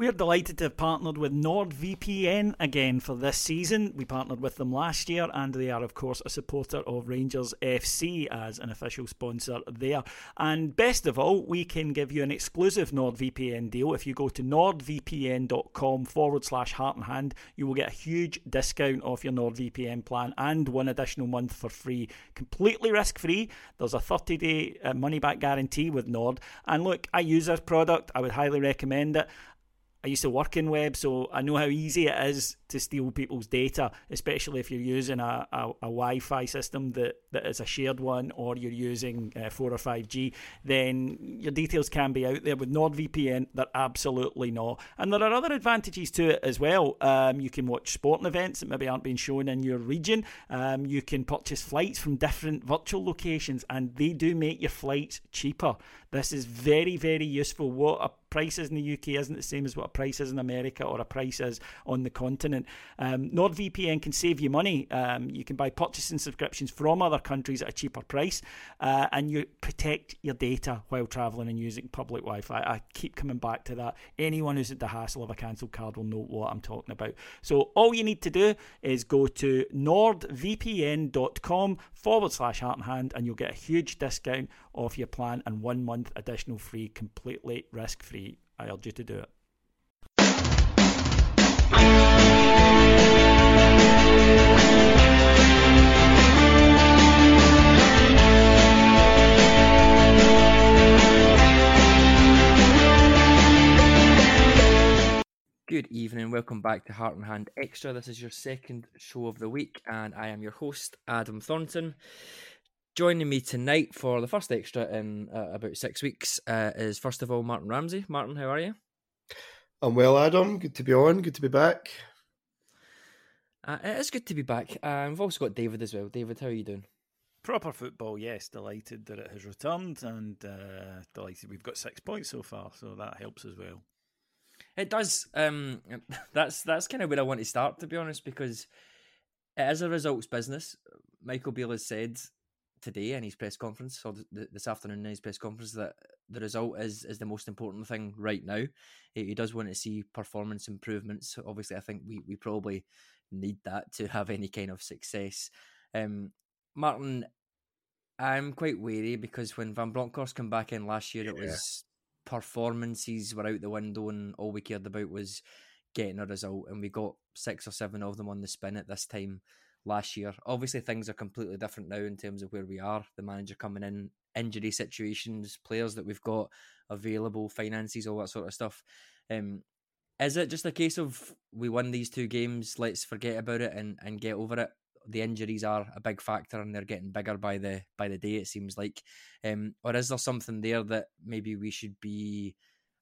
We're delighted to have partnered with NordVPN again for this season. We partnered with them last year, and they are, of course, a supporter of Rangers FC as an official sponsor there. And best of all, we can give you an exclusive NordVPN deal. If you go to nordvpn.com forward slash heart and hand, you will get a huge discount off your NordVPN plan and one additional month for free. Completely risk free. There's a 30 day uh, money back guarantee with Nord. And look, I use this product, I would highly recommend it. I used to work in web, so I know how easy it is to steal people's data, especially if you're using a, a, a Wi-Fi system that, that is a shared one, or you're using uh, four or five G. Then your details can be out there. With NordVPN, they're absolutely not. And there are other advantages to it as well. Um, you can watch sporting events that maybe aren't being shown in your region. Um, you can purchase flights from different virtual locations, and they do make your flights cheaper. This is very, very useful. What a price is in the UK isn't the same as what a price is in America or a price is on the continent. Um, NordVPN can save you money. Um, you can buy purchasing subscriptions from other countries at a cheaper price, uh, and you protect your data while traveling and using public Wi-Fi. I keep coming back to that. Anyone who's at the hassle of a cancelled card will know what I'm talking about. So all you need to do is go to nordvpn.com forward slash heart and hand, and you'll get a huge discount off your plan and one month additional free, completely risk free. I urge you to do it. Evening, welcome back to Heart and Hand Extra. This is your second show of the week, and I am your host, Adam Thornton. Joining me tonight for the first extra in uh, about six weeks uh, is, first of all, Martin Ramsey. Martin, how are you? I'm well, Adam. Good to be on. Good to be back. Uh, it is good to be back. Uh, we've also got David as well. David, how are you doing? Proper football, yes. Delighted that it has returned, and uh, delighted we've got six points so far, so that helps as well. It does. Um, that's that's kind of where I want to start, to be honest, because it is a results business. Michael Beale has said today in his press conference, or this afternoon in his press conference, that the result is is the most important thing right now. He, he does want to see performance improvements. Obviously, I think we we probably need that to have any kind of success. Um, Martin, I'm quite wary because when Van Bronckhorst came back in last year, it Yeah. was performances were out the window, and all we cared about was getting a result. And we got six or seven of them on the spin at this time last year. Obviously, things are completely different now in terms of where we are. The manager coming in, injury situations, players that we've got available, finances, all that sort of stuff. Um, is it just a case of we won these two games, let's forget about it and, and get over it? The injuries are a big factor and they're getting bigger by the by the day, it seems like. Um, or is there something there that maybe we should be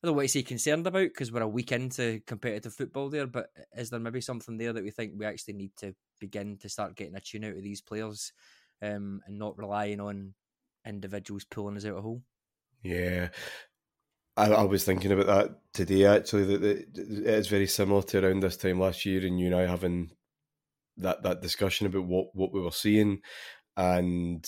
I don't want to say concerned about because we're a week into competitive football there, but is there maybe something there that we think we actually need to begin to start getting a tune out of these players um, and not relying on individuals pulling us out of hole? Yeah. I, I, was thinking about that today. Actually, that, that it is very similar to around this time last year, and you and I having that that discussion about what what we were seeing, and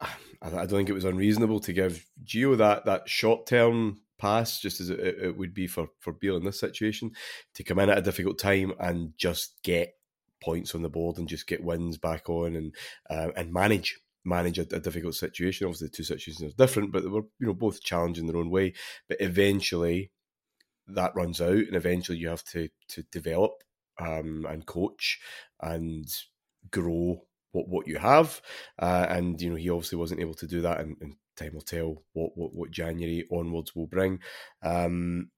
I, I don't think it was unreasonable to give Gio that that short term pass, just as it, it, would be for for Beale in this situation, to come in at a difficult time and just get points on the board and just get wins back on and uh, and manage manage a, a, difficult situation. Obviously, the two situations are different, but they were you know both challenging their own way. But eventually, that runs out, and eventually you have to to develop um, and coach and grow what what you have. Uh, and you know he obviously wasn't able to do that, and, and time will tell what, what what January onwards will bring. Um,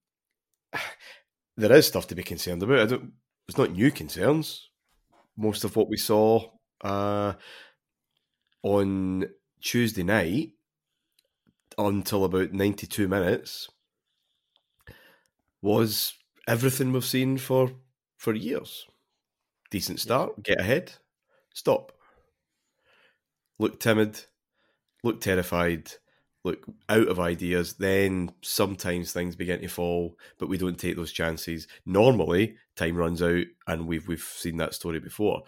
there is stuff to be concerned about. it's not new concerns. Most of what we saw uh, on Tuesday night until about 92 minutes was everything we've seen for for years. Decent start, get ahead, stop. Look timid, look terrified, look out of ideas. Then sometimes things begin to fall, but we don't take those chances. Normally, time runs out, and we've we've seen that story before.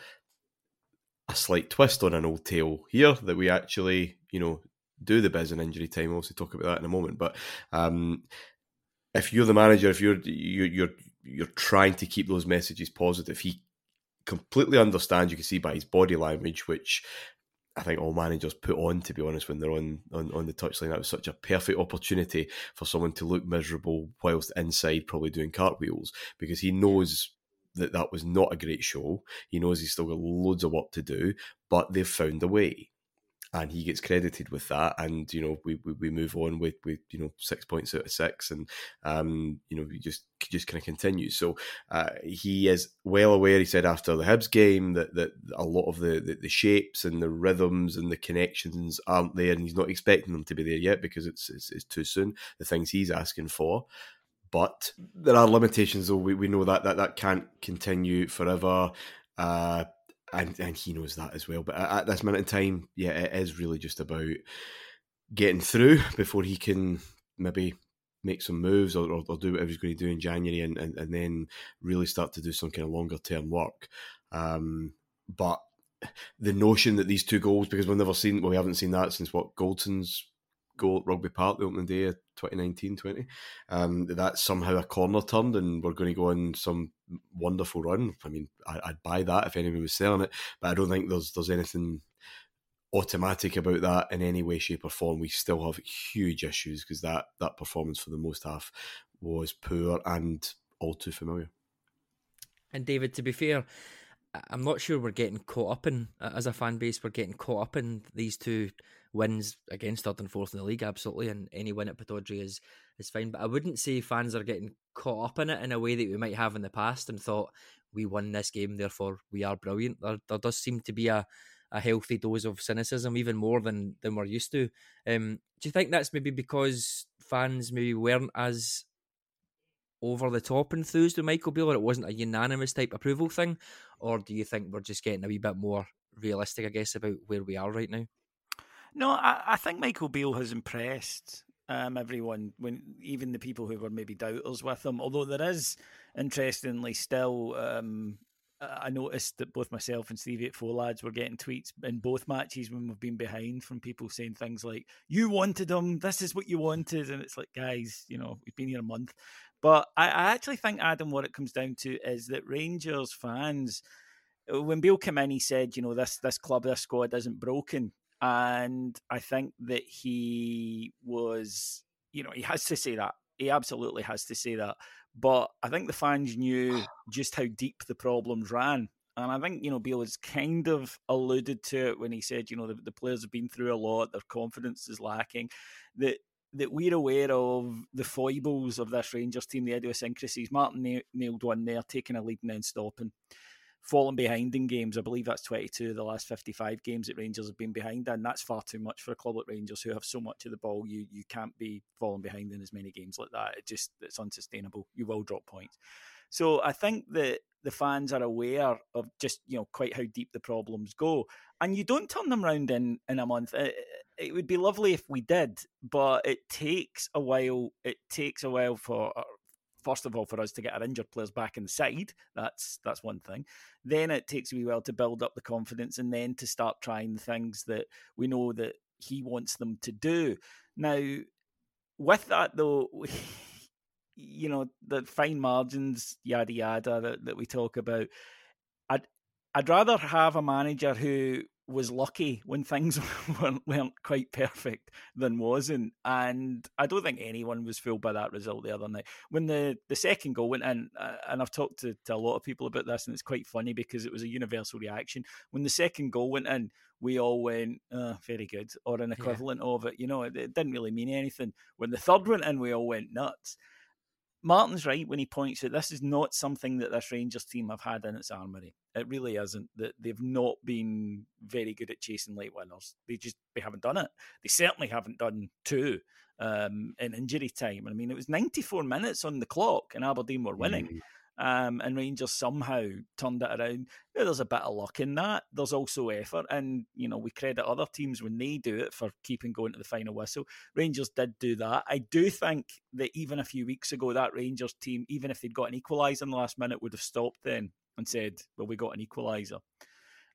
A slight twist on an old tale here that we actually, you know, do the biz in injury time. We'll also talk about that in a moment. But um, if you're the manager, if you're you, you're you're trying to keep those messages positive, he completely understands. You can see by his body language, which I think all managers put on, to be honest, when they're on, on, on the touchline. That was such a perfect opportunity for someone to look miserable whilst inside, probably doing cartwheels, because he knows that that was not a great show. He knows he's still got loads of work to do, but they've found a way and he gets credited with that. And you know, we we, we move on with with you know six points out of six, and um, you know, we just just kind of continue. So uh, he is well aware. He said after the Hibs game that that a lot of the, the, the shapes and the rhythms and the connections aren't there, and he's not expecting them to be there yet because it's it's, it's too soon. The things he's asking for. But there are limitations, though. We, we know that, that that can't continue forever. Uh, and and he knows that as well. But at, this minute in time, yeah, it is really just about getting through before he can maybe make some moves or, or, or do whatever he's going to do in January and, and, and then really start to do some kind of longer term work. Um, but the notion that these two goals, because we've never seen, well, we haven't seen that since what Goldson's goal at Rugby Park the opening day of 2019-20. Um, that's somehow a corner turned and we're going to go on some wonderful run. I mean, I, would buy that if anyone was selling it, but I don't think there's there's anything automatic about that in any way, shape, or form. We still have huge issues because that that performance for the most half was poor and all too familiar. And David, to be fair, I'm not sure we're getting caught up in as a fan base. We're getting caught up in these two wins against third and fourth in the league, absolutely, and any win at Pittodrie is is fine. But I wouldn't say fans are getting caught up in it in a way that we might have in the past and thought we won this game, therefore we are brilliant. There, there does seem to be a, a healthy dose of cynicism, even more than than we're used to. Um, do you think that's maybe because fans maybe weren't as over the top enthused with Michael Beale, or it wasn't a unanimous type approval thing, or do you think we're just getting a wee bit more realistic, I guess, about where we are right now? No, I, I think Michael Beale has impressed um, everyone, when even the people who were maybe doubters with him. Although there is, interestingly, still. Um, I noticed that both myself and Stevie at Four Lads were getting tweets in both matches when we've been behind from people saying things like, You wanted him, this is what you wanted. And it's like, guys, you know, we've been here a month. But I, I actually think, Adam, what it comes down to is that Rangers fans, when Beale came in, he said, you know, this this club, this squad isn't broken and I think that he was, you know, he has to say that. He absolutely has to say that. But I think the fans knew just how deep the problems ran. And I think, you know, Beale has kind of alluded to it when he said, you know, the, the players have been through a lot, their confidence is lacking. That that we're aware of the foibles of this Rangers team, the idiosyncrasies. Martin nailed one there, taking a lead and then stopping fallen behind in games. I believe that's 22 of the last 55 games that Rangers have been behind and That's far too much for a club like Rangers who have so much of the ball. You you can't be falling behind in as many games like that. It just it's unsustainable. You will drop points. So I think that the fans are aware of just you know quite how deep the problems go, and you don't turn them around in in a month. it would be lovely if we did, but it takes a while. It takes a while for first of all for us to get our injured players back inside. That's that's one thing. Then it takes a wee while to build up the confidence, and then to start trying things that we know that he wants them to do. Now, with that though. you know the fine margins, yada yada that, that we talk about. I'd I'd rather have a manager who was lucky when things weren't, weren't quite perfect than wasn't. And I don't think anyone was fooled by that result the other night. When the, the second goal went in, uh, and I've talked to, to a lot of people about this, and it's quite funny because it was a universal reaction. When the second goal went in, we all went, oh, very good, or an equivalent yeah. of it. You know, it, it didn't really mean anything. When the third went in, we all went nuts. Martin's right when he points out this is not something that this Rangers team have had in its armory. It really isn't. That they've not been very good at chasing late winners. They just they haven't done it. They certainly haven't done two um, in injury time. I mean, it was 94 minutes on the clock, and Aberdeen were winning. Mm um, and Rangers somehow turned it around. Yeah, there's a bit of luck in that. There's also effort, and you know we credit other teams when they do it for keeping going to the final whistle. Rangers did do that. I do think that even a few weeks ago, that Rangers team, even if they'd got an equaliser in the last minute, would have stopped then and said, "Well, we got an equaliser."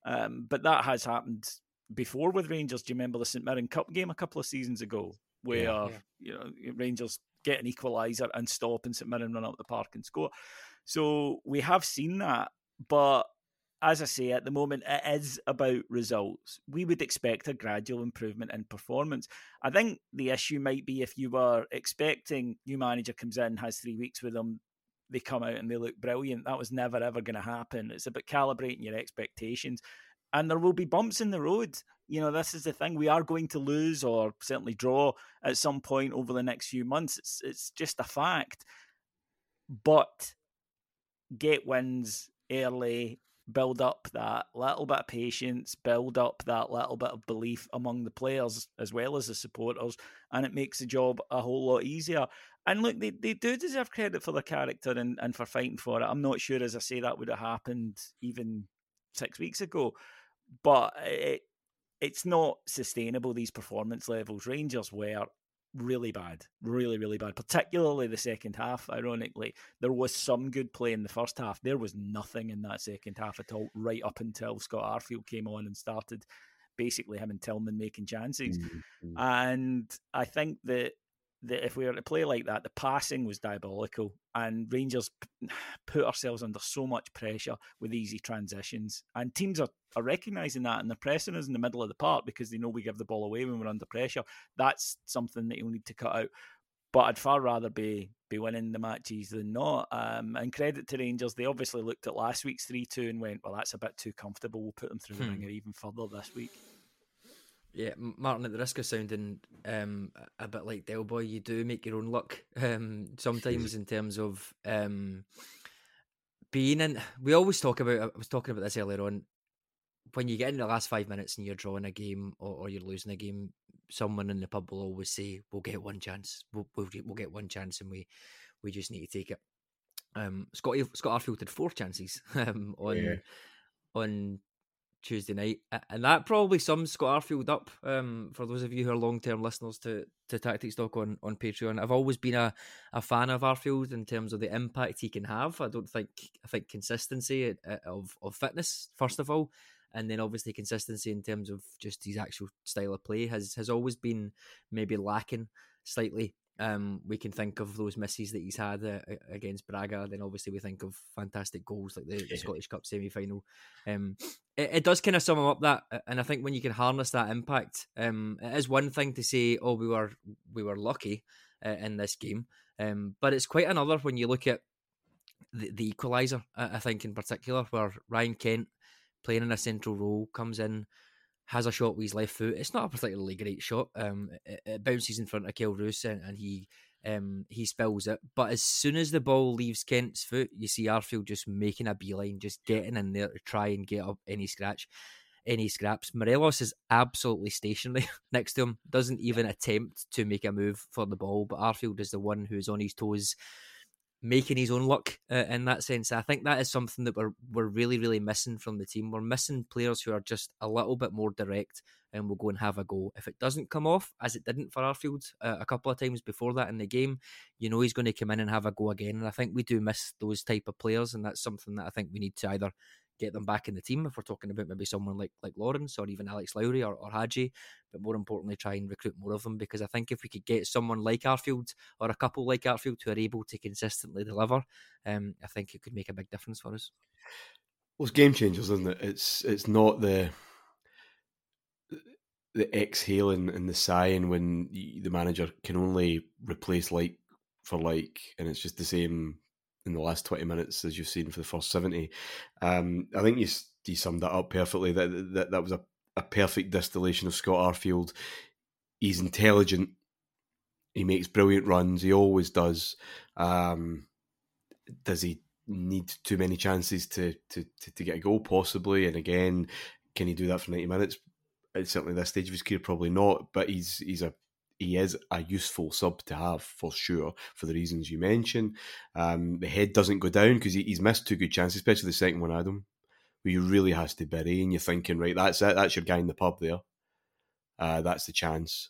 Um, but that has happened before with Rangers. Do you remember the St Mirren Cup game a couple of seasons ago, where yeah, yeah. you know Rangers get an equaliser and stop, and St Mirren run up the park and score? So we have seen that, but as I say, at the moment, it is about results. We would expect a gradual improvement in performance. I think the issue might be if you were expecting new manager comes in, has three weeks with them, they come out and they look brilliant. That was never ever going to happen. It's about calibrating your expectations, and there will be bumps in the road. You know, this is the thing. We are going to lose or certainly draw at some point over the next few months. It's it's just a fact. But get wins early, build up that little bit of patience, build up that little bit of belief among the players as well as the supporters, and it makes the job a whole lot easier. And look, they, they do deserve credit for their character and, and for fighting for it. I'm not sure, as I say, that would have happened even six weeks ago, but it, it's not sustainable, these performance levels. Rangers were really bad, really, really bad, particularly the second half. Ironically, there was some good play in the first half. There was nothing in that second half at all, right up until Scott Arfield came on and started basically him and Tillman making chances. Mm-hmm. And I think that that if we were to play like that, the passing was diabolical, and Rangers p- put ourselves under so much pressure with easy transitions. And teams are, are recognising that, and they're pressing us in the middle of the park because they know we give the ball away when we're under pressure. That's something that you'll need to cut out. But I'd far rather be be winning the matches than not. Um, and credit to Rangers, they obviously looked at last week's three two and went, "Well, that's a bit too comfortable. We'll put them through hmm. the ringer even further this week." Yeah, Martin, at the risk of sounding um, a bit like Del Boy, you do make your own luck um, sometimes in terms of um, being in. We always talk about, I was talking about this earlier on, when you get in the last five minutes and you're drawing a game or, or, you're losing a game, someone in the pub will always say, "We'll get one chance. We'll, we'll, we'll get one chance, and we we just need to take it." Um, Scott Scott Arfield had four chances um, on yeah. on Tuesday night, and that probably sums Scott Arfield up. Um, for those of you who are long term listeners to to Tactics Talk on on Patreon, I've always been a, a fan of Arfield in terms of the impact he can have. I don't think I think consistency uh, of of fitness first of all, and then obviously consistency in terms of just his actual style of play has has always been maybe lacking slightly um, we can think of those misses that he's had uh, against Braga. Then obviously we think of fantastic goals like the, the Scottish Cup semi final. Um, it, it, does kind of sum up that, and I think when you can harness that impact, um, it is one thing to say, "Oh, we were we were lucky uh, in this game," um, but it's quite another when you look at the, the equaliser. I think in particular where Ryan Kent playing in a central role comes in has a shot with his left foot. It's not a particularly great shot. Um, it, it bounces in front of Kelle Roos and, and he um, he spills it. But as soon as the ball leaves Kent's foot, you see Arfield just making a beeline, just getting in there to try and get up any scratch, any scraps. Morelos is absolutely stationary next to him, doesn't even attempt to make a move for the ball. But Arfield is the one who's on his toes making his own luck uh, in that sense. I think that is something that we're we're really really missing from the team. We're missing players who are just a little bit more direct and will go and have a go. If it doesn't come off, as it didn't for Arfield uh, a couple of times before that in the game, you know he's going to come in and have a go again. And I think we do miss those type of players, and that's something that I think we need to either get them back in the team if we're talking about maybe someone like like Lawrence or even Alex Lowry or, or Hagi, but more importantly try and recruit more of them because I think if we could get someone like Arfield or a couple like Arfield who are able to consistently deliver, um, I think it could make a big difference for us. Well, it's game changers, isn't it? It's it's not the the exhaling and the sighing when the manager can only replace like for like, and it's just the same in the last 20 minutes as you've seen for the first 70. Um, I think you, you summed that up perfectly. That that, that was a, a perfect distillation of Scott Arfield. He's intelligent. He makes brilliant runs. He always does. Um, does he need too many chances to, to, to, to get a goal? Possibly. And again, can he do that for 90 minutes? Certainly this stage of his career, probably not. But he's he's a he is a useful sub to have for sure for the reasons you mentioned. Um, the head doesn't go down because he, he's missed two good chances, especially the second one, Adam, where he really has to bury and you're thinking, right, that's it, that's your guy in the pub there. Uh, that's the chance.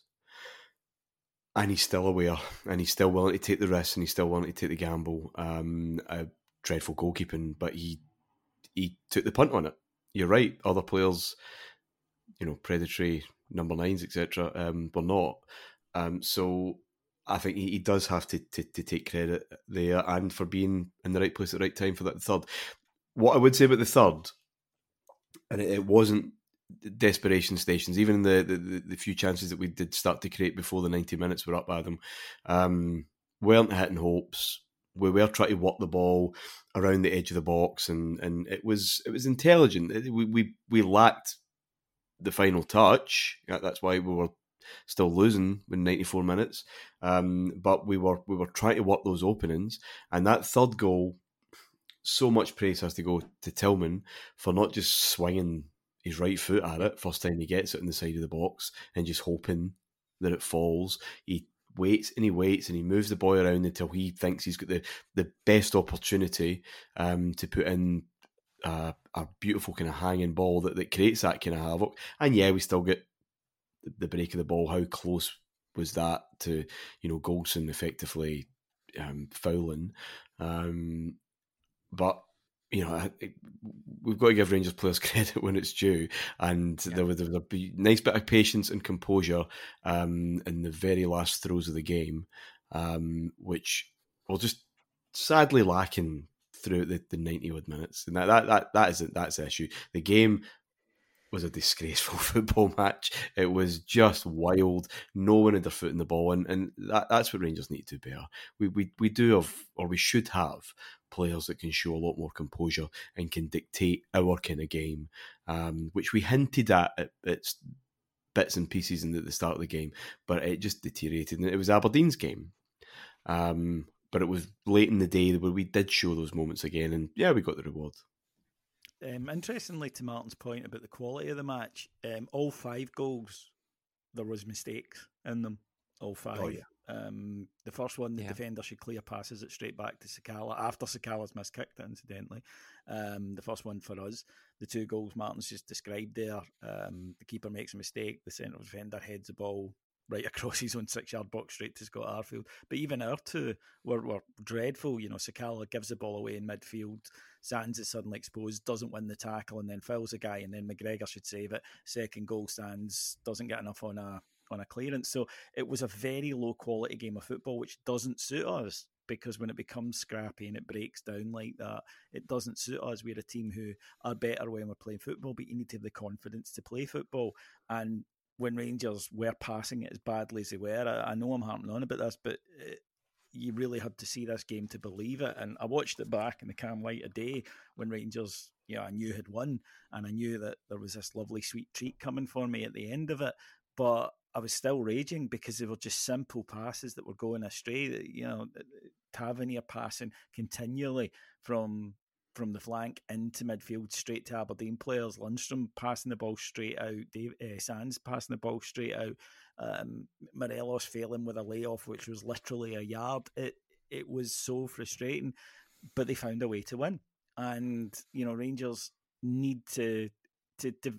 And he's still aware and he's still willing to take the risk and he's still willing to take the gamble. Um, a dreadful goalkeeping, but he he took the punt on it. You're right. Other players, you know, predatory number nines, etc., um, were not. Um, so I think he, he does have to, to, to take credit there and for being in the right place at the right time for that third. What I would say about the third, and it, it wasn't desperation stations, even the, the, the few chances that we did start to create before the ninety minutes were up them, um, weren't hitting hopes. We were trying to work the ball around the edge of the box, and, and it was it was intelligent. We we we lacked the final touch. That's why we were still losing in 94 minutes. Um, but we were we were trying to work those openings, and that third goal. So much praise has to go to Tillman for not just swinging his right foot at it first time he gets it in the side of the box and just hoping that it falls. He waits and he waits and he moves the boy around until he thinks he's got the, the best opportunity um, to put in uh, a beautiful kind of hanging ball that, that creates that kind of havoc. And yeah, we still get the break of the ball. How close was that to you know Goldson effectively um, fouling? Um, but you know, we've got to give Rangers players credit when it's due, and yeah. there, was, there was a nice bit of patience and composure um, in the very last throws of the game, um, which will just sadly lacking throughout the, the ninety odd minutes, and that that that, that isn't that's the issue. The game was a disgraceful football match. It was just wild. No one had their foot in the ball, and, and that, that's what Rangers need to bear. We, we we do have, or we should have, players that can show a lot more composure and can dictate our kind of game, um, which we hinted at at, at bits and pieces in the, the, start of the game, but it just deteriorated. And it was Aberdeen's game. Um, but it was late in the day where we did show those moments again, and yeah, we got the reward. Um, interestingly, to Martin's point about the quality of the match, um, all five goals there was mistakes in them. All five. Oh, yeah. um, the first one, the yeah. defender should clear passes it straight back to Sakala after Sakala's miskicked it, incidentally. Um, the first one for us. The two goals Martin's just described there. Um, the keeper makes a mistake. The centre defender heads the ball right across his own six yard box straight to Scott Arfield. But even our two were, were dreadful. You know, Sakala gives the ball away in midfield. Sands is suddenly exposed, doesn't win the tackle, and then fouls a guy, and then McGregor should save it. Second goal, Sands doesn't get enough on a on a clearance. So it was a very low quality game of football, which doesn't suit us because when it becomes scrappy and it breaks down like that, it doesn't suit us. We're a team who are better when we're playing football, but you need to have the confidence to play football. And when Rangers were passing it as badly as they were. I, I know I'm harping on about this, but it, uh, you really had to see this game to believe it. And I watched it back in the cam light a day when Rangers, you know, I knew had won, and I knew that there was this lovely sweet treat coming for me at the end of it. But I was still raging because they were just simple passes that were going astray. You know, Tavernier passing continually from from the flank into midfield straight to Aberdeen players. Lundstram passing the ball straight out. Dave uh, Sands passing the ball straight out. Um, Morelos failing with a layoff, which was literally a yard. It it was so frustrating, but they found a way to win. And you know, Rangers need to to to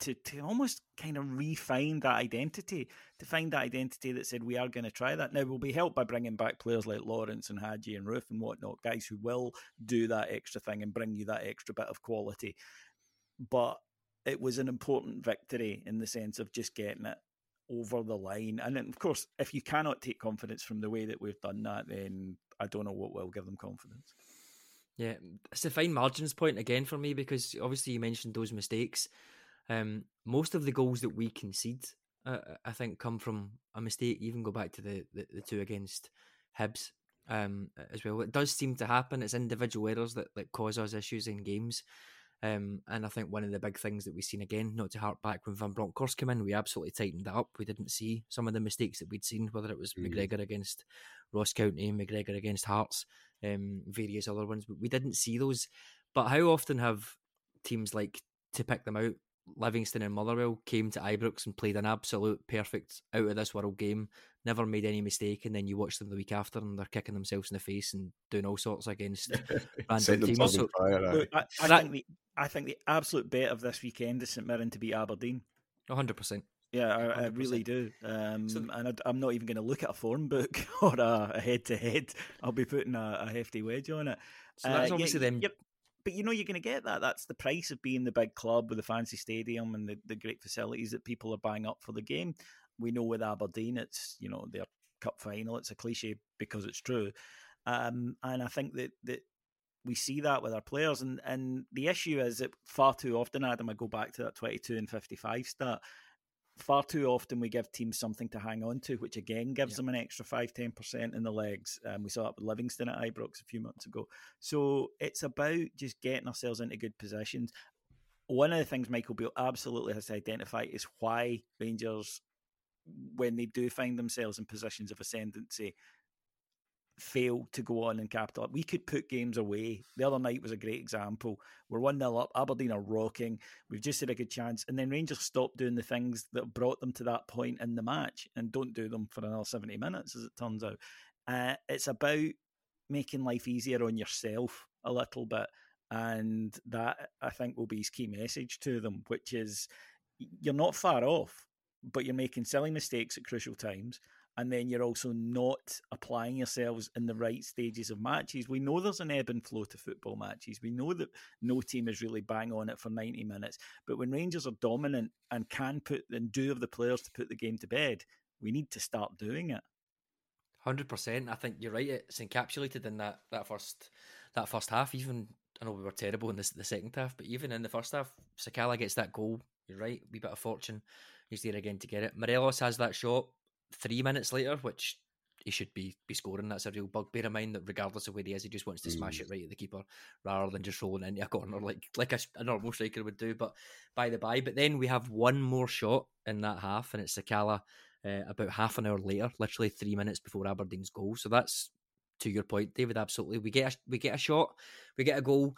to, to almost kind of refine that identity, to find that identity that said we are going to try that. Now we'll be helped by bringing back players like Lawrence and Hagi and Roofe and whatnot, guys who will do that extra thing and bring you that extra bit of quality. But it was an important victory in the sense of just getting it over the line. And then, of course, if you cannot take confidence from the way that we've done that, then I don't know what will give them confidence. Yeah, it's a fine margins point again for me because obviously you mentioned those mistakes. Um, most of the goals that we concede, uh, I think, come from a mistake. Even go back to the, the, the two against Hibs um, as well. It does seem to happen. It's individual errors that, that cause us issues in games. Um, and I think one of the big things that we've seen again, not to harp back when Van Bronckhorst came in, we absolutely tightened that up. We didn't see some of the mistakes that we'd seen, whether it was mm. McGregor against Ross County, McGregor against Hearts, um, various other ones. But we didn't see those. But how often have teams like to pick them out Livingston and Motherwell came to Ibrox and played an absolute perfect out of this world game, never made any mistake, and then you watch them the week after and they're kicking themselves in the face and doing all sorts against random teams. So, fire, I, I that, think the I think the absolute bet of this weekend is St Mirren to beat Aberdeen. hundred percent. Yeah, I, I, really do. Um, so, and I, am not even going to look at a form book or a head to head. I'll be putting a, a, hefty wedge on it. So that's uh, obviously yeah, them. Yep but you know you're going to get that. That's the price of being the big club with the fancy stadium and the, the great facilities that people are buying up for the game. We know with Aberdeen, it's you know their cup final. It's a cliche because it's true, um, and I think that that we see that with our players. And and the issue is that far too often, Adam, I go back to that twenty two and fifty five stat far too often we give teams something to hang on to, which again gives them an extra 5 10% in the legs. Um, we saw that with Livingston at Ibrox a few months ago. So it's about just getting ourselves into good positions. One of the things Michael Beale absolutely has to identify is why Rangers, when they do find themselves in positions of ascendancy, fail to go on and capitalize. We could put games away. The other night was a great example. We're 1 0 up. Aberdeen are rocking. We've just had a good chance. And then Rangers stop doing the things that brought them to that point in the match and don't do them for another 70 minutes, as it turns out. Uh, it's about making life easier on yourself a little bit. And that, I think, will be his key message to them, which is you're not far off, but you're making silly mistakes at crucial times and then you're also not applying yourselves in the right stages of matches. We know there's an ebb and flow to football matches. We know that no team is really bang on it for 90 minutes. But when Rangers are dominant and can put and do have the players to put the game to bed, we need to start doing it. Hundred percent. I think you're right. It's encapsulated in that that first that first half. Even I know we were terrible in this the second half, but even in the first half, Sakala gets that goal. You're right. We bit of fortune. He's there again to get it. Morelos has that shot three minutes later, which he should be be scoring. That's a real bug. Bear in mind that regardless of where he is, he just wants to smash mm. it right at the keeper rather than just rolling into a corner like like a, a, normal striker would do. But by the by, but then we have one more shot in that half, and it's Sakala uh, about half an hour later, literally three minutes before Aberdeen's goal. So that's to your point, David. Absolutely, we get a, we get a shot, we get a goal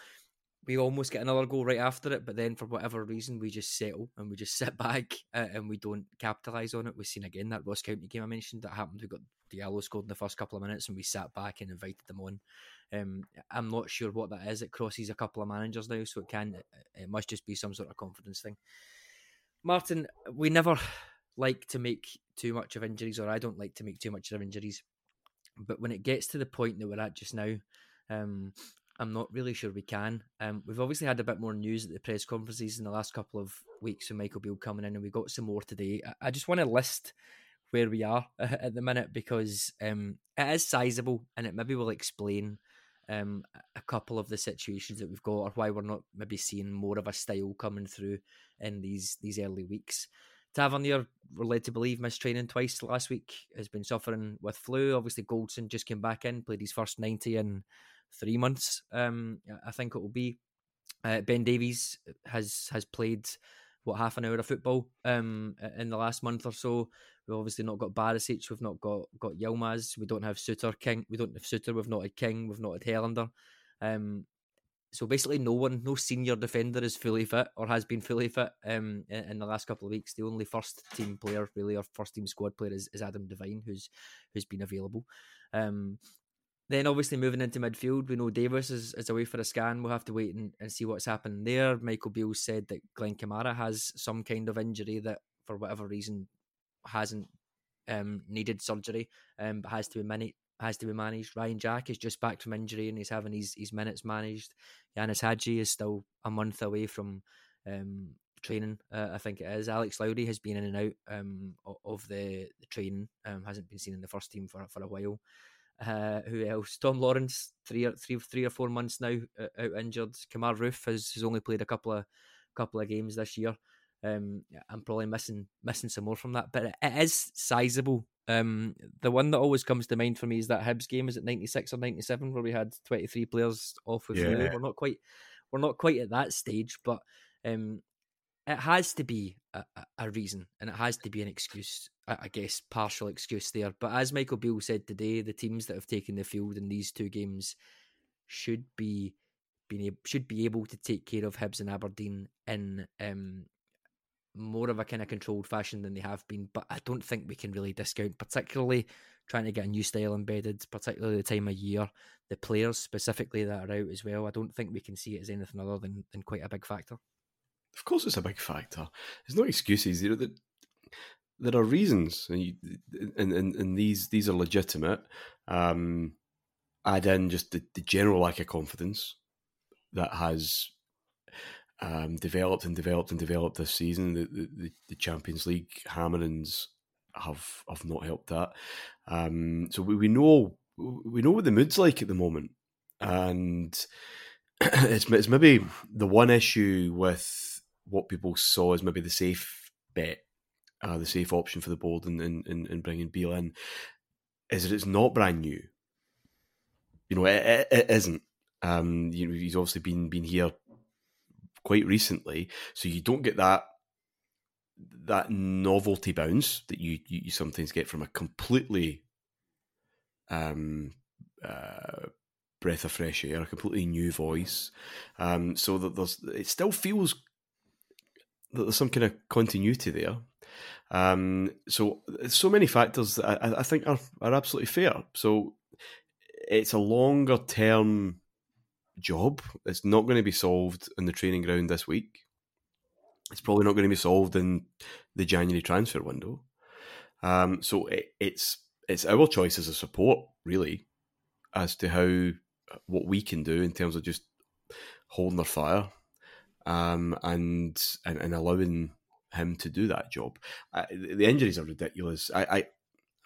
we almost get another goal right after it, but then for whatever reason we just settle and we just sit back uh, and we don't capitalise on it. We've seen again that Ross County game I mentioned that happened. We got Diallo scored in the first couple of minutes and we sat back and invited them on. Um, I'm not sure what that is. It crosses a couple of managers now, so it can it must just be some sort of confidence thing. Martin, we never like to make too much of injuries, or I don't like to make too much of injuries. But when it gets to the point that we're at just now, um, I'm not really sure we can. Um, we've obviously had a bit more news at the press conferences in the last couple of weeks with Michael Beale coming in, and we got some more today. I, just want to list where we are at the minute because um, it is sizable, and it maybe will explain um, a couple of the situations that we've got, or why we're not maybe seeing more of a style coming through in these these early weeks. Tavernier, we're led to believe, missed training twice last week, has been suffering with flu. Obviously, Goldson just came back in, played his first 90 in three months. Um, I think it will be. Uh, ben Davies has has played what half an hour of football um, in the last month or so. We've obviously not got Barisic, we've not got got Yilmaz, we don't have Suter King, we don't have Souttar, we've not had King, we've not had Helander. Um, so basically, no one, no senior defender is fully fit or has been fully fit um, in, in, the last couple of weeks. The only first team player, really, or first team squad player, is, is Adam Devine, who's who's been available. Um, then obviously moving into midfield, we know Davis is, is away for a scan. We'll have to wait and, and see what's happening there. Michael Beale said that Glenn Kamara has some kind of injury that, for whatever reason, hasn't um, needed surgery, um, but has to be managed. Has to be managed. Ryan Jack is just back from injury and he's having his, his minutes managed. Ianis Hagi is still a month away from um, training. Uh, I think it is. Alex Lowry has been in and out um, of the, the training. Um, hasn't been seen in the first team for for a while. Uh, who else? Tom Lawrence, three or three, three or four months now uh, out injured. Kemar Roofe has, has only played a couple of couple of games this year. Um, I'm probably missing missing some more from that, but it, it is sizable. Um, the one that always comes to mind for me is that Hibs game. Is it 96 or 97 where we had 23 players off with Yeah. We're not quite we're not quite at that stage, but um, it has to be a, a- reason and it has to be an excuse, I guess, partial excuse there. But as Michael Beale said today, the teams that have taken the field in these two games should be being should be able to take care of Hibs and Aberdeen in um, more of a kind of controlled fashion than they have been. But I don't think we can really discount, particularly trying to get a new style embedded, particularly the time of year, the players specifically that are out as well. I don't think we can see it as anything other than, than quite a big factor. Of course, it's a big factor. There's no excuses. You know that there are reasons, and, you, and, and and these these are legitimate. Um, add in just the, the general lack of confidence that has um, developed and developed and developed this season. The, the, the- Champions League hammerings have have not helped that. Um, so we, we know we know what the mood's like at the moment, and it's it's maybe the one issue with what people saw as maybe the safe bet, uh, the safe option for the board in in, in, in bringing Beale in, is that it's not brand new. You know, it, it, it isn't. Um, you know, he's obviously been been here quite recently, so you don't get that that novelty bounce that you you, you sometimes get from a completely um uh breath of fresh air, a completely new voice. Um, so that there's it still feels that there's some kind of continuity there. Um, so so many factors that I, I think are, are absolutely fair. So it's a longer term job. It's not going to be solved in the training ground this week. It's probably not going to be solved in the January transfer window. Um, so it, it's it's our choice as a support, really, as to how what we can do in terms of just holding our fire um, and, and and allowing him to do that job. I, the injuries are ridiculous. I, I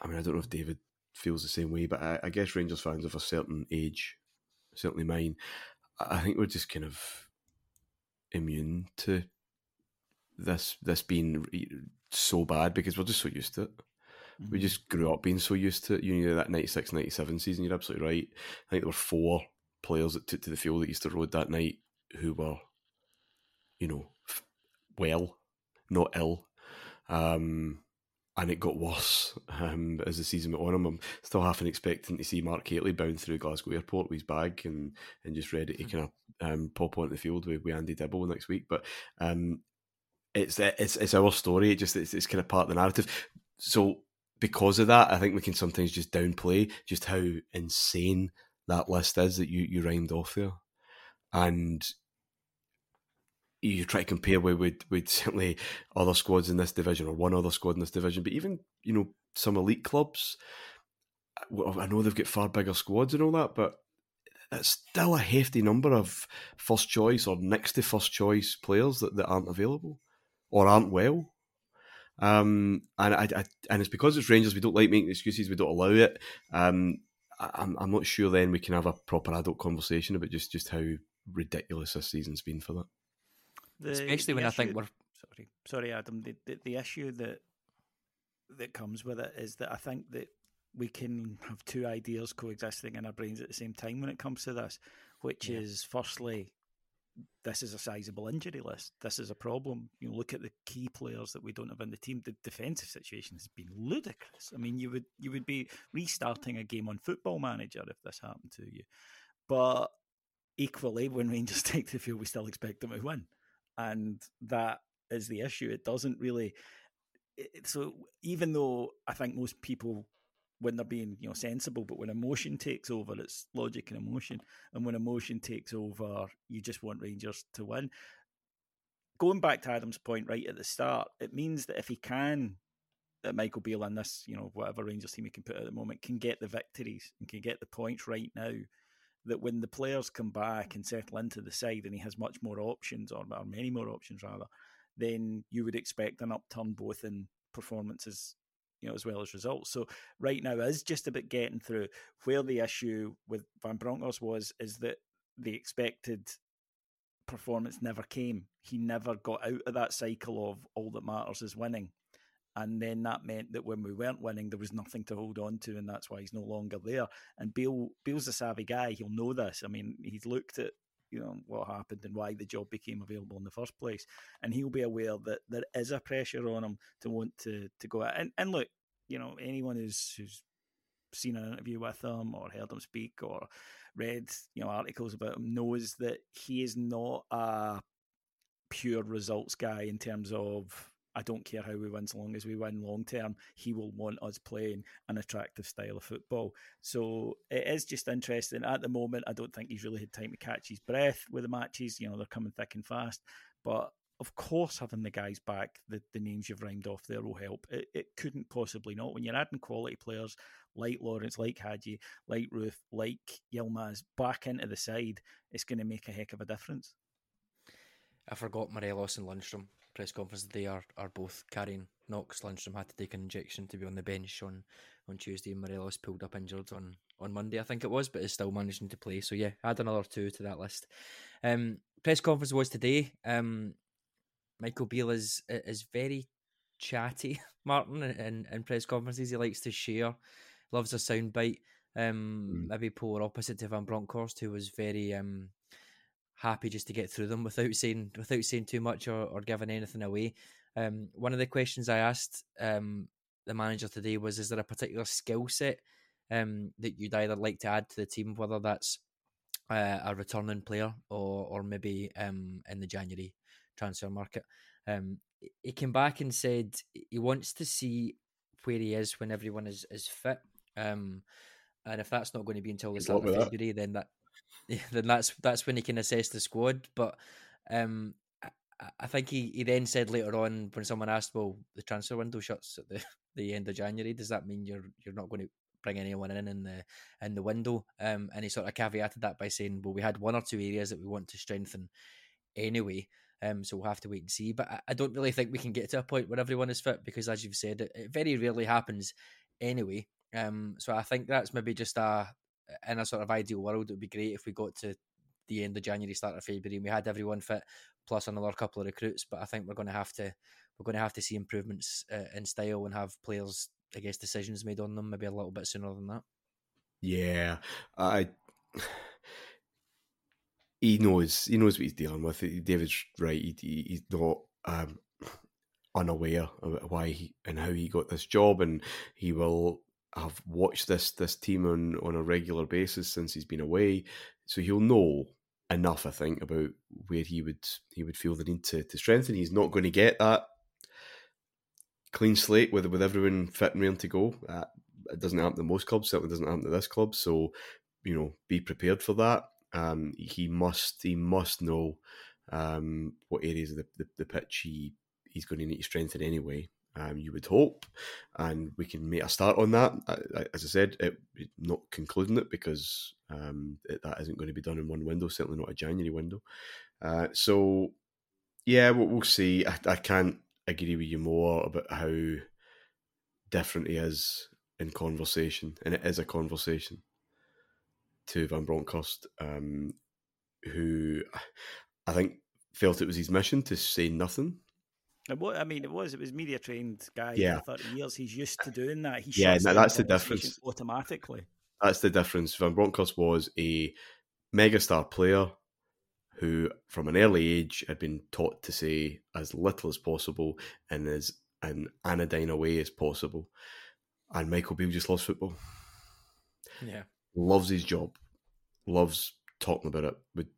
I mean I don't know if David feels the same way, but I, I guess Rangers fans of a certain age, certainly mine, I think we're just kind of immune to this this being so bad because we're just so used to it. We just grew up being so used to it. You know that 96 97 season, you're absolutely right. I think there were four players that took to the field at Easter Road that night who were, you know, well, not ill. Um, and it got worse um, as the season went on. I'm still half expecting to see Mark Hateley bound through Glasgow Airport with his bag and, and just ready to kind of um, pop onto the field with, with Andy Dibble next week. But um, it's it's it's our story. It just it's, it's kind of part of the narrative. So because of that, I think we can sometimes just downplay just how insane that list is that you you rhymed off there, and you try to compare with, with with certainly other squads in this division or one other squad in this division, but even you know some elite clubs. I know they've got far bigger squads and all that, but it's still a hefty number of first choice or next to first choice players that, that aren't available or aren't well. Um, and I, I and it's because it's Rangers. We don't like making excuses. We don't allow it. Um, I, I'm I'm not sure. Then we can have a proper adult conversation about just just how ridiculous this season's been for that. The- Especially the when I think we're sorry, sorry, Adam. The, the the issue that that comes with it is that I think that we can have two ideas coexisting in our brains at the same time when it comes to this, which Yeah. is firstly, this is a sizable injury list. This is a problem. You look at the key players that we don't have in the team. The defensive situation has been ludicrous. I mean, you would you would be restarting a game on Football Manager if this happened to you. But equally, when Rangers take the field, we still expect them to win, and that is the issue. It doesn't really. It, so even though I think most people when they're being you know sensible. But when emotion takes over, it's logic and emotion. And when emotion takes over, you just want Rangers to win. Going back to Adam's point right at the start, it means that if he can, that Michael Beale and this, you know, whatever Rangers team he can put at the moment can get the victories and can get the points right now. That when the players come back and settle into the side and he has much more options or, or many more options rather, then you would expect an upturn both in performances you know, as well as results. So right now is just about getting through. Where the issue with Van Bronckhorst was is that the expected performance never came. He never got out of that cycle of all that matters is winning. And then that meant that when we weren't winning, there was nothing to hold on to, and that's why he's no longer there. And Beale, Beale's a savvy guy; he'll know this. I mean, he's looked at you know what happened and why the job became available in the first place, and he'll be aware that there is a pressure on him to want to to go out. And and look, you know, anyone who's who's seen an interview with him or heard him speak or read you know articles about him knows that he is not a pure results guy in terms of I don't care how we win so long as we win long term. He will want us playing an attractive style of football. So it is just interesting. At the moment, I don't think he's really had time to catch his breath with the matches. You know, they're coming thick and fast. But of course, having the guys back, the, the names you've rhymed off there will help. It, it couldn't possibly not. When you're adding quality players like Lawrence, like Hagi, like Roofe, like Yilmaz back into the side, it's going to make a heck of a difference. I forgot Morelos and Lundstram press conference today are, are both carrying knocks. Lundstram had to take an injection to be on the bench on, on Tuesday, and Morelos pulled up injured on, on Monday, I think it was, but is still managing to play. So yeah, add another two to that list. Um, press conference was today. Um, Michael Beale is is very chatty, Martin, in, in press conferences. He likes to share, loves a soundbite. Um, mm. maybe polar opposite to Van Bronckhorst, who was very um happy just to get through them without saying without saying too much or, or giving anything away. Um, one of the questions I asked um, the manager today was: Is there a particular skill set um, that you'd either like to add to the team, whether that's uh, a returning player or or maybe um, in the January transfer market? Um, he came back and said he wants to see where he is when everyone is is fit. Um, and if that's not going to be until the start of February, that. then that then that's that's when he can assess the squad. But um, I, I, think he, he then said later on when someone asked, "Well, the transfer window shuts at the, the end of January. Does that mean you're you're not going to bring anyone in in the in the window?" Um, and he sort of caveated that by saying, "Well, we had one or two areas that we want to strengthen anyway." Um, so we'll have to wait and see. But I, I don't really think we can get to a point where everyone is fit because, as you've said, it, it very rarely happens anyway. Um, so I think that's maybe just a in a sort of ideal world, it would be great if we got to the end of January, start of February, and we had everyone fit plus another couple of recruits. But I think we're going to have to we're going to have to see improvements uh, in style and have players, I guess, decisions made on them maybe a little bit sooner than that. Yeah, I. He knows. He knows what he's dealing with. David's right. He, he's not um, unaware of why he and how he got this job, and he will have watched this this team on on a regular basis since he's been away, so he'll know enough, I think, about where he would he would feel the need to, to strengthen. He's not going to get that clean slate with with everyone fit and ready to go. Uh, it doesn't happen to most clubs. Certainly doesn't happen to this club. So you know, be prepared for that. Um, he must he must know um, what areas of the, the, the pitch he he's going to need to strengthen anyway um, you would hope, and we can make a start on that. As I said, it, not concluding it because um, it, that isn't going to be done in one window, certainly not a January window. Uh, so, yeah, we'll, we'll see. I, I, can't agree with you more about how different he is in conversation, and it is a conversation to Van Bronckhorst, um, who I think felt it was his mission to say nothing what I mean, it was it was media trained guy yeah. for thirty years. He's used to doing that. He yeah, that's the difference. Automatically, that's the difference. Van Bronckhorst was a megastar player who, from an early age, had been taught to say as little as possible in as an anodyne a way as possible. And Michael Beale just loves football. Yeah, loves his job, loves talking about it. Would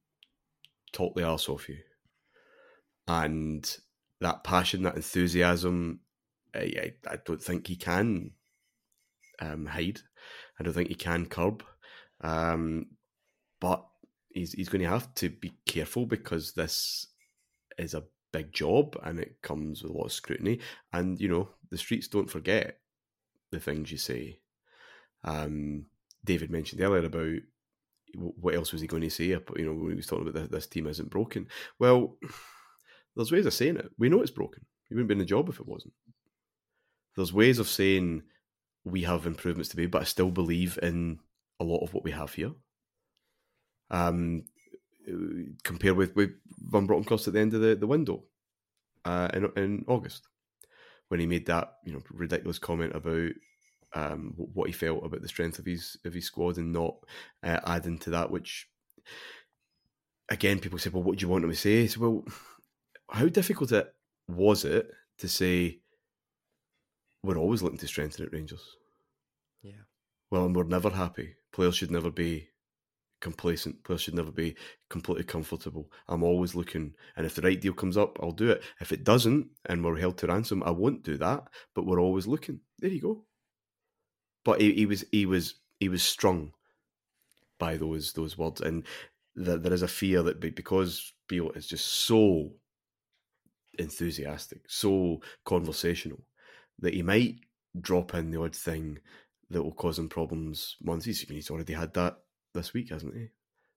talk the arse off you, and that passion, that enthusiasm, I, I, I don't think he can um, hide. I don't think he can curb. Um, but he's he's going to have to be careful because this is a big job and it comes with a lot of scrutiny. And you know the streets don't forget the things you say. Um, David mentioned earlier about what else was he going to say? You know, when he was talking about this, this team isn't broken. Well, there's ways of saying it. We know it's broken. You wouldn't be in the job if it wasn't. There's ways of saying we have improvements to be, but I still believe in a lot of what we have here. Um, compare with, with Van Bronckhorst at the end of the, the window uh, in, in August when he made that you know ridiculous comment about um, what he felt about the strength of his of his squad and not uh, adding to that. Which again, people say, "Well, what do you want him to say?" Well, how difficult it was it to say we're always looking to strengthen at Rangers? Yeah. Well, and we're never happy. Players should never be complacent. Players should never be completely comfortable. I'm always looking, and if the right deal comes up, I'll do it. If it doesn't, and we're held to ransom, I won't do that. But we're always looking. There you go. But he, he was he was he was strung by those those words, and there, there is a fear that because Beale is just so enthusiastic, so conversational, that he might drop in the odd thing that will cause him problems once he's, he's already had that this week, hasn't he?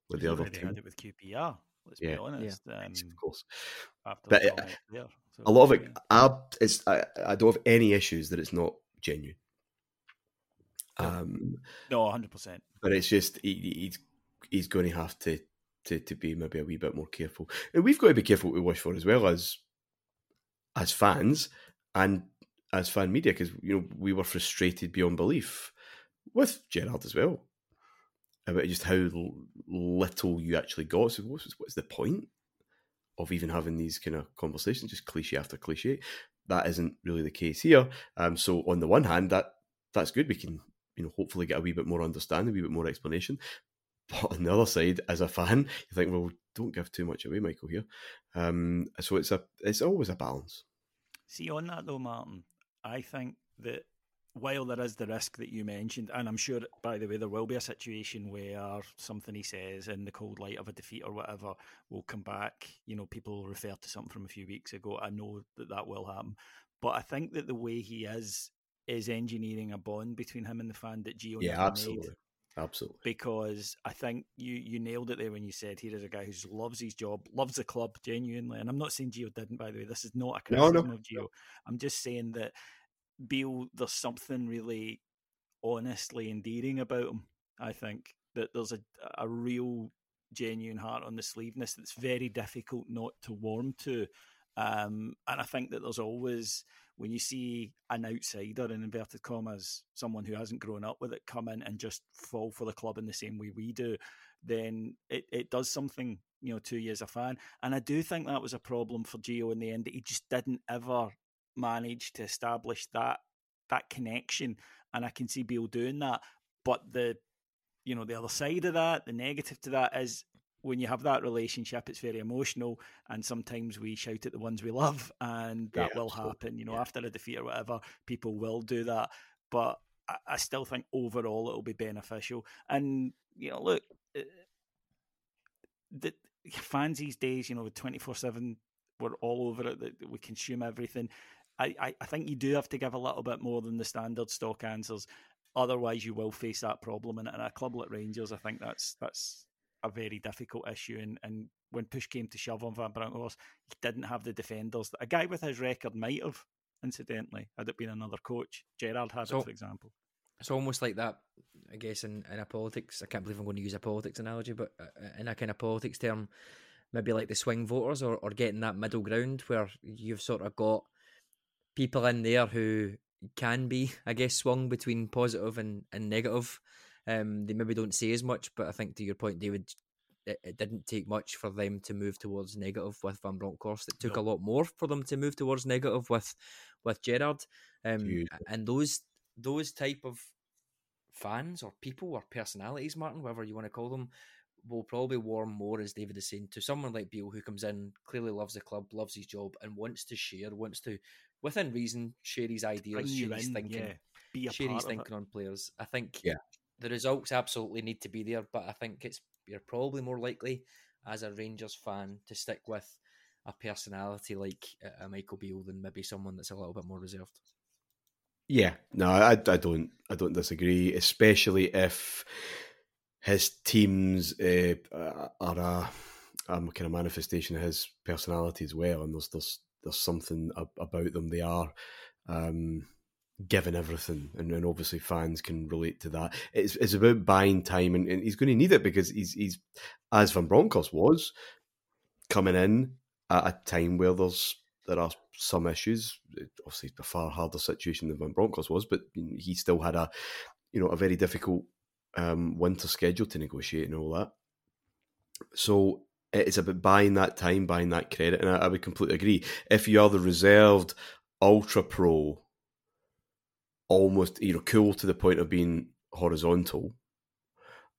With the He's other already team. had it with QPR. Let's Yeah. be honest. Yeah, Um, of course. after But the there, so, a lot of it, yeah. I, it's I, I don't have any issues that it's not genuine. Um, No, hundred percent. but it's just he, he's he's going to have to, to to be maybe a wee bit more careful, and we've got to be careful what we wish for as well as as fans and as fan media because you know we were frustrated beyond belief with Gerrard as well about just how little you actually got. So what's, what's the point of even having these kind of conversations? Just cliche after cliche. That isn't really the case here. Um, so on the one hand, that that's good. We can you know hopefully get a wee bit more understanding, a wee bit more explanation. But on the other side, as a fan, you think, well, don't give too much away, Michael. Here, um, so it's a it's always a balance. See, on that though, Martin, I think that while there is the risk that you mentioned, and I'm sure, by the way, there will be a situation where something he says in the cold light of a defeat or whatever will come back. You know, people refer to something from a few weeks ago. I know that that will happen. But I think that the way he is, is engineering a bond between him and the fan that Gio Yeah, never made absolutely, because I think you you nailed it there when you said here is a guy who loves his job, loves the club genuinely. And I'm not saying Gio didn't, by the way. This is not a No, no, criticism of Gio. I'm just saying that Beale, there's something really honestly endearing about him. I think that there's a a real genuine heart on the sleeveness that's very difficult not to warm to. Um, and I think that there's always when you see an outsider in inverted commas, someone who hasn't grown up with it come in and just fall for the club in the same way we do, then it, it does something, you know, to you as a fan. And I do think that was a problem for Gio in the end that he just didn't ever manage to establish that that connection. And I can see Beale doing that. But the you know, the other side of that, the negative to that is when you have that relationship, it's very emotional, and sometimes we shout at the ones we love, and that Yeah, will happen. You know, after a defeat or whatever, people will do that. But I, I still think overall it'll be beneficial. And you know, look, uh, the fans these days, you know, with twenty four seven, we're all over it. That we consume everything. I, I, I think you do have to give a little bit more than the standard stock answers. Otherwise, you will face that problem. And at a club like Rangers, I think that's that's a very difficult issue. And, and when push came to shove on Van Bronckhorst, he didn't have the defenders. That a guy with his record might have, incidentally, had it been another coach. Gerrard had So- it, for example. It's almost like that, I guess, in, in a politics. I can't believe I'm going to use a politics analogy, but uh, in a kind of politics term, maybe like the swing voters or, or getting that middle ground where you've sort of got people in there who can be, I guess, swung between positive and, and negative. Um, they maybe don't say as much, but I think to your point, David, it, it didn't take much for them to move towards negative with Van Bronckhorst. It took a lot more for them to move towards negative with with Gerrard. Um, Huge. and those those type of fans or people or personalities, Martin, whatever you want to call them, will probably warm more, as David is saying, to someone like Beale who comes in, clearly loves the club, loves his job, and wants to share, wants to, within reason, share his ideas, share his in, thinking. yeah. be a Sherry's part of thinking it. on players. I think Yeah. The results absolutely need to be there, but I think it's you're probably more likely as a Rangers fan to stick with a personality like a Michael Beale than maybe someone that's a little bit more reserved. Yeah, no, I, I don't, I don't disagree. Especially if his teams uh, are a, a kind of manifestation of his personality as well, and there's there's there's something about them. They are um, giving everything, and, and, obviously fans can relate to that. It's it's about buying time, and, and he's going to need it because he's he's as Van Bronckhorst was coming in at a time where there's there are some issues. Obviously, a far harder situation than Van Bronckhorst was, but he still had a you know a very difficult um, winter schedule to negotiate and all that. So it's about buying that time, buying that credit, and I, I would completely agree. If you are the reserved ultra pro, almost you know cool to the point of being horizontal,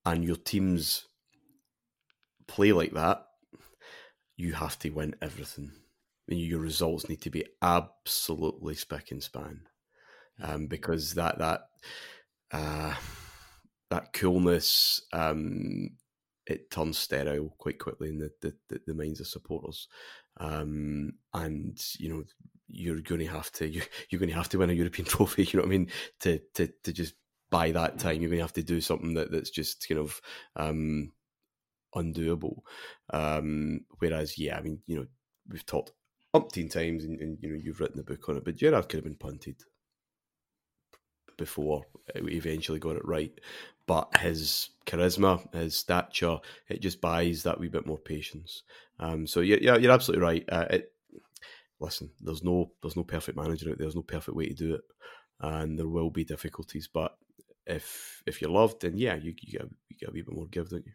and your teams play like that, you have to win everything. Your results need to be absolutely spick and span, um, because that that uh, that coolness um, it turns sterile quite quickly in the, the, the, the minds of supporters. Um, and you know you're going to have to you, you're going to have to win a European trophy. You know what I mean? To to to just buy that time, you're going to have to do something that, that's just kind of um, undoable. Um, whereas, yeah, I mean, you know, we've talked umpteen times, and, and you know, you've written the book on it, but Gerrard could have been punted before we eventually got it right. But his charisma, his stature, it just buys that wee bit more patience. Um, so yeah, yeah, you're absolutely right. Uh, it, listen, there's no there's no perfect manager out there. There's no perfect way to do it, and there will be difficulties. But if if you're loved, then yeah, you you get you get a wee bit more give, don't you?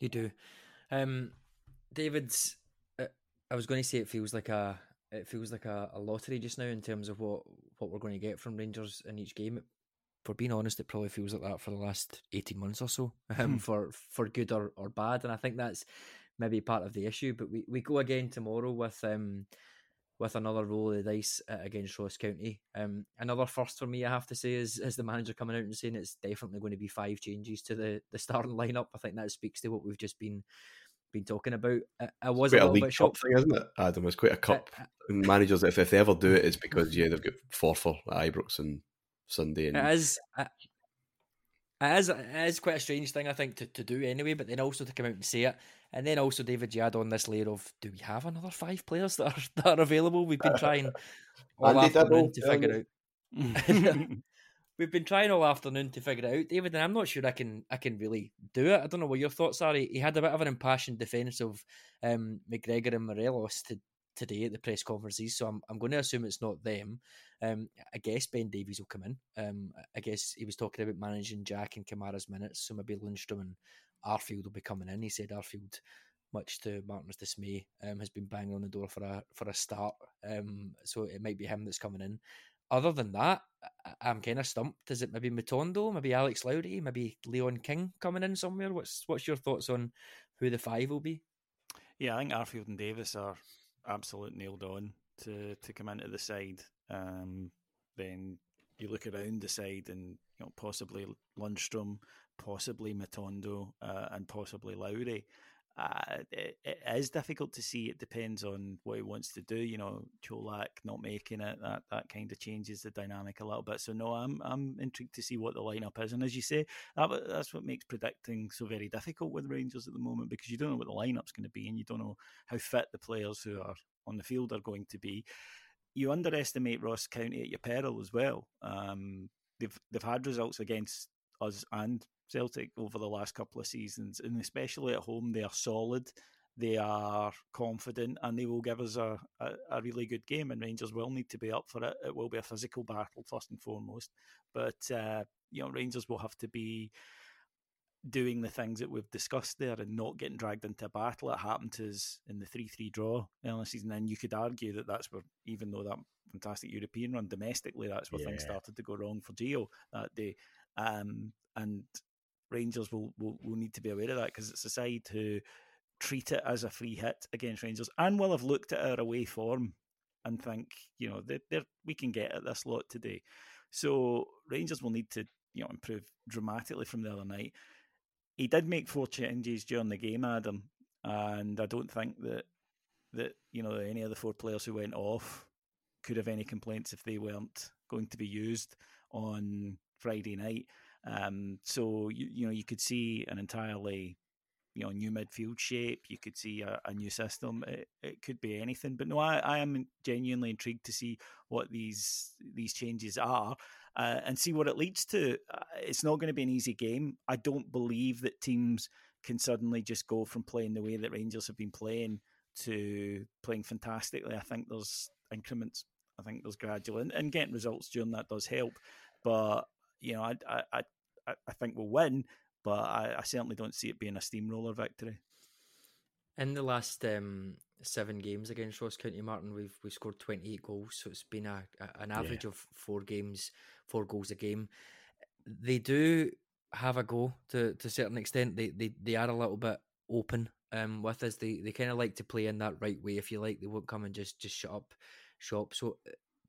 You do. Um, David's. Uh, I was going to say it feels like a it feels like a, a, lottery just now in terms of what what we're going to get from Rangers in each game. For being honest, it probably feels like that for the last eighteen months or so, um, Hmm. for for good or, or bad. And I think that's maybe part of the issue. But we, we go again tomorrow with um with another roll of the dice uh, against Ross County. Um, another first for me, I have to say, is is the manager coming out and saying it's definitely going to be five changes to the the starting lineup. I think that speaks to what we've just been been talking about. I, I was Quite a a bit shocked. thing, isn't it, Adam? It's quite a cup. And managers, if, if they ever do it, it's because yeah, they've got four for Ibrox and Sunday. And It is. It it is. It is quite a strange thing, I think, to, to do anyway. But then also to come out and say it, and then also David, you add on this layer of, do we have another five players that are that are available? We've been trying all Andy afternoon to figure out. We've been trying all afternoon to figure it out, David, and I'm not sure I can I can really do it. I don't know what your thoughts are. He, he had a bit of an impassioned defence of um, McGregor and Morelos to, today at the press conferences, so I'm I'm going to assume it's not them. Um, I guess Ben Davies will come in. Um, I guess he was talking about managing Jack and Kamara's minutes, so maybe Lundstram and Arfield will be coming in. He said Arfield, much to Martin's dismay, um, has been banging on the door for a for a start. Um, so it might be him that's coming in. Other than that, I'm kind of stumped. Is it maybe Matondo, maybe Alex Lowry, maybe Leon King coming in somewhere? What's what's your thoughts on who the five will be? Yeah, I think Arfield and Davis are absolute nailed on to, to come into the side. Um, then you look around the side and you know possibly Lundstram, possibly Matondo, uh, and possibly Lowry. Uh, it, it is difficult to see. It depends on what he wants to do. You know, Colak not making it that that kind of changes the dynamic a little bit. So no, I'm I'm intrigued to see what the lineup is. And as you say, that, that's what makes predicting so very difficult with Rangers at the moment because you don't know what the lineup's going to be, and you don't know how fit the players who are on the field are going to be. You underestimate Ross County at your peril as well. Um, they've they've had results against us and Celtic over the last couple of seasons, and especially at home, they are solid. They are confident, and they will give us a, a, a, really good game. And Rangers will need to be up for it. It will be a physical battle first and foremost, but uh, you know Rangers will have to be doing the things that we've discussed there and not getting dragged into a battle. It happened to us in the three-three draw earlier season, and you could argue that that's where, even though that fantastic European run domestically, that's where yeah. things started to go wrong for Gio that day. Um, and Rangers will, will, will need to be aware of that because it's a side who treat it as a free hit against Rangers and will have looked at our away form and think, you know, they're, they're, we can get at this lot today. So Rangers will need to you know improve dramatically from the other night. He did make four changes during the game, Adam, and I don't think that that you know any of the four players who went off could have any complaints if they weren't going to be used on Friday night. Um, so you you know you could see an entirely you know new midfield shape. You could see a, a new system. It, it, could be anything. But no, I, I am genuinely intrigued to see what these these changes are uh, and see what it leads to. Uh, it's not going to be an easy game. I don't believe that teams can suddenly just go from playing the way that Rangers have been playing to playing fantastically. I think there's increments. I think there's gradual and, and getting results during that does help. But you know, I I I, I think we'll win, but I, I, certainly don't see it being a steamroller victory. In the last um, seven games against Ross County Martin, we've we scored twenty eight goals, so it's been a, a an average yeah. of four games, four goals a game. They do have a go to to a certain extent. They they they are a little bit open um, with us. They they kind of like to play in that right way. If you like, they won't come and just just shut up shop. So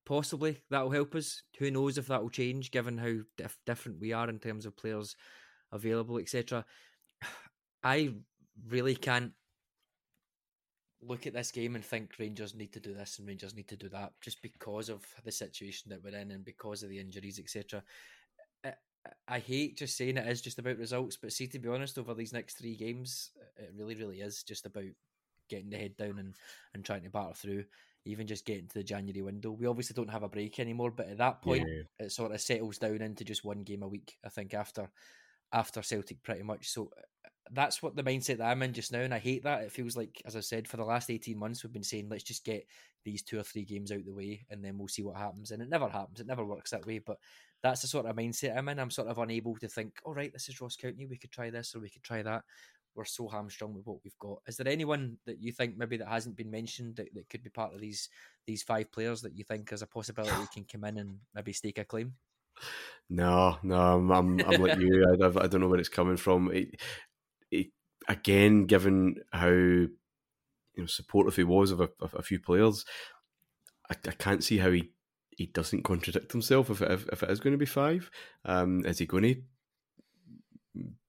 possibly that'll help us. Who knows if that will change, given how dif- different we are in terms of players available, etc. I really can't look at this game and think Rangers need to do this and Rangers need to do that just because of the situation that we're in and because of the injuries, etc. I, I hate just saying it is just about results, but see, to be honest, over these next three games, it really, really is just about getting the head down and, and trying to battle through even just getting to the January window. We obviously don't have a break anymore, but at that point, yeah. it sort of settles down into just one game a week. I think after after Celtic, pretty much. So uh, that's what the mindset that I'm in just now, and I hate that. It feels like, as I said, for the last eighteen months, we've been saying let's just get these two or three games out the way, and then we'll see what happens. And it never happens. It never works that way. But that's the sort of mindset I'm in. I'm sort of unable to think, all right, this is Ross County. We could try this or we could try that we're so hamstrung with what we've got. Is there anyone that you think maybe that hasn't been mentioned that, that could be part of these these five players that you think as a possibility can come in and maybe stake a claim? No, no, I'm I'm, I'm like you. I, I don't know where it's coming from. It, it, again, given how you know supportive he was of a, of a few players, I, I, can't see how he he doesn't contradict himself if it, if, if it is going to be five. Um, is he going to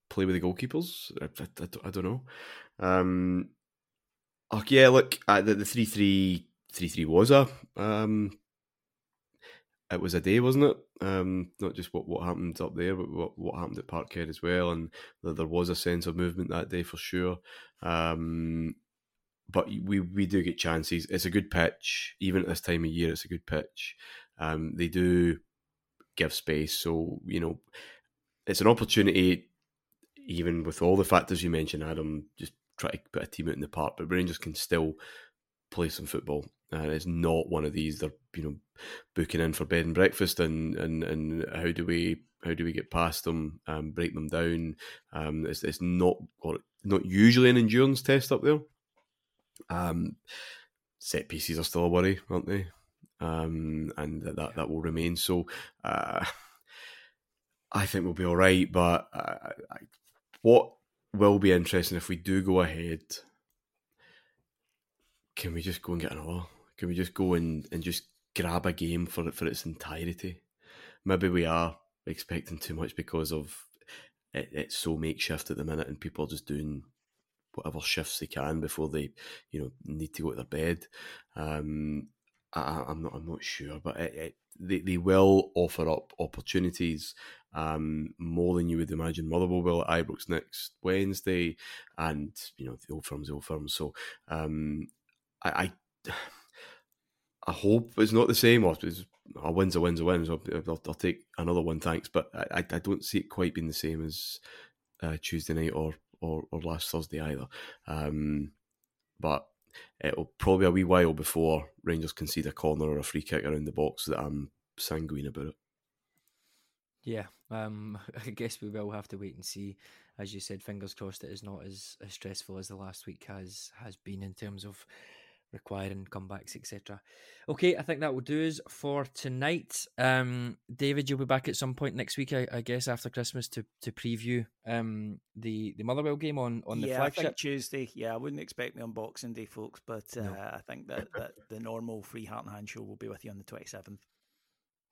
play with the goalkeepers. I, I, I don't know. Um, oh, yeah, look, uh, the, the 3 3 3 3 was a. Um, it was a day, wasn't it? Um, not just what, what happened up there, but what, what happened at Parkhead as well. And there was a sense of movement that day for sure. Um, but we, we do get chances. It's a good pitch. Even at this time of year, it's a good pitch. Um, they do give space. So, you know, it's an opportunity even with all the factors you mentioned, Adam, just try to put a team out in the park, but Rangers can still play some football. And it's not one of these they're you know booking in for bed and breakfast and and, and how do we how do we get past them, um, break them down? Um, it's, it's not or not usually an endurance test up there. Um, set pieces are still a worry, aren't they? Um, and that that will remain. So uh, I think we'll be all right. But uh, I, what will be interesting if we do go ahead, can we just go and get another? Can we just go and, and just grab a game for for its entirety? Maybe we are expecting too much because of it, it's so makeshift at the minute and people are just doing whatever shifts they can before they, you know, need to go to their bed. Um, I, am not. I'm not sure, but it, it, they they will offer up opportunities um, more than you would imagine. Motherwell will at Ibrox next Wednesday, and you know the old firm's the old firms. So um, I, I, I hope it's not the same. Or a win's a win's a win. So I'll, I'll, take another one, thanks. But I, I don't see it quite being the same as uh, Tuesday night or, or, or last Thursday either. Um, but it'll probably a wee while before Rangers concede a corner or a free kick around the box that I'm sanguine about it. Yeah, um, I guess we will have to wait and see. As you said, fingers crossed it is not as, as stressful as the last week has has been in terms of requiring comebacks, etc. Okay, I think that will do us for tonight. Um, David, you'll be back at some point next week, I, I guess, after Christmas to to preview um, the the Motherwell game on on the yeah, flagship. Tuesday. Yeah, I wouldn't expect me on Boxing Day, folks, but uh, no. I think that, that the normal free heart and hand show will be with you on the twenty seventh.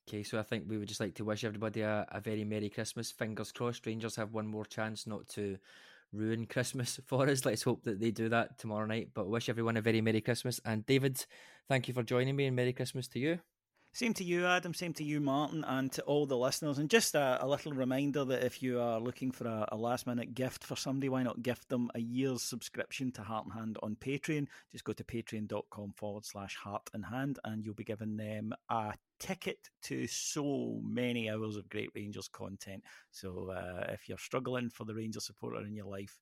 Okay, so I think we would just like to wish everybody a, a very Merry Christmas. Fingers crossed, Rangers have one more chance not to ruin Christmas for us. Let's hope that they do that tomorrow night. But wish everyone a very Merry Christmas. And David, thank you for joining me and Merry Christmas to you. Same to you, Adam. Same to you, Martin, and to all the listeners. And just a, a little reminder that if you are looking for a, a, last minute gift for somebody, why not gift them a year's subscription to Heart and Hand on Patreon? Just go to patreon.com forward slash heart and hand, and you'll be giving them a ticket to so many hours of great Rangers content. So uh, if you're struggling for the Rangers supporter in your life,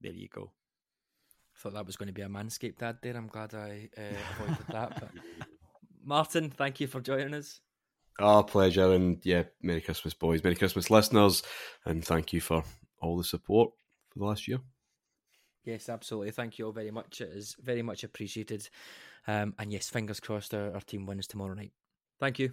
there you go. I thought that was going to be a manscaped ad there. I'm glad I uh, avoided that. But Martin, thank you for joining us. Our pleasure, and yeah, Merry Christmas, boys. Merry Christmas, listeners, and thank you for all the support for the last year. Yes, absolutely. Thank you all very much. It is very much appreciated. Um, and yes, fingers crossed our, our team wins tomorrow night. Thank you.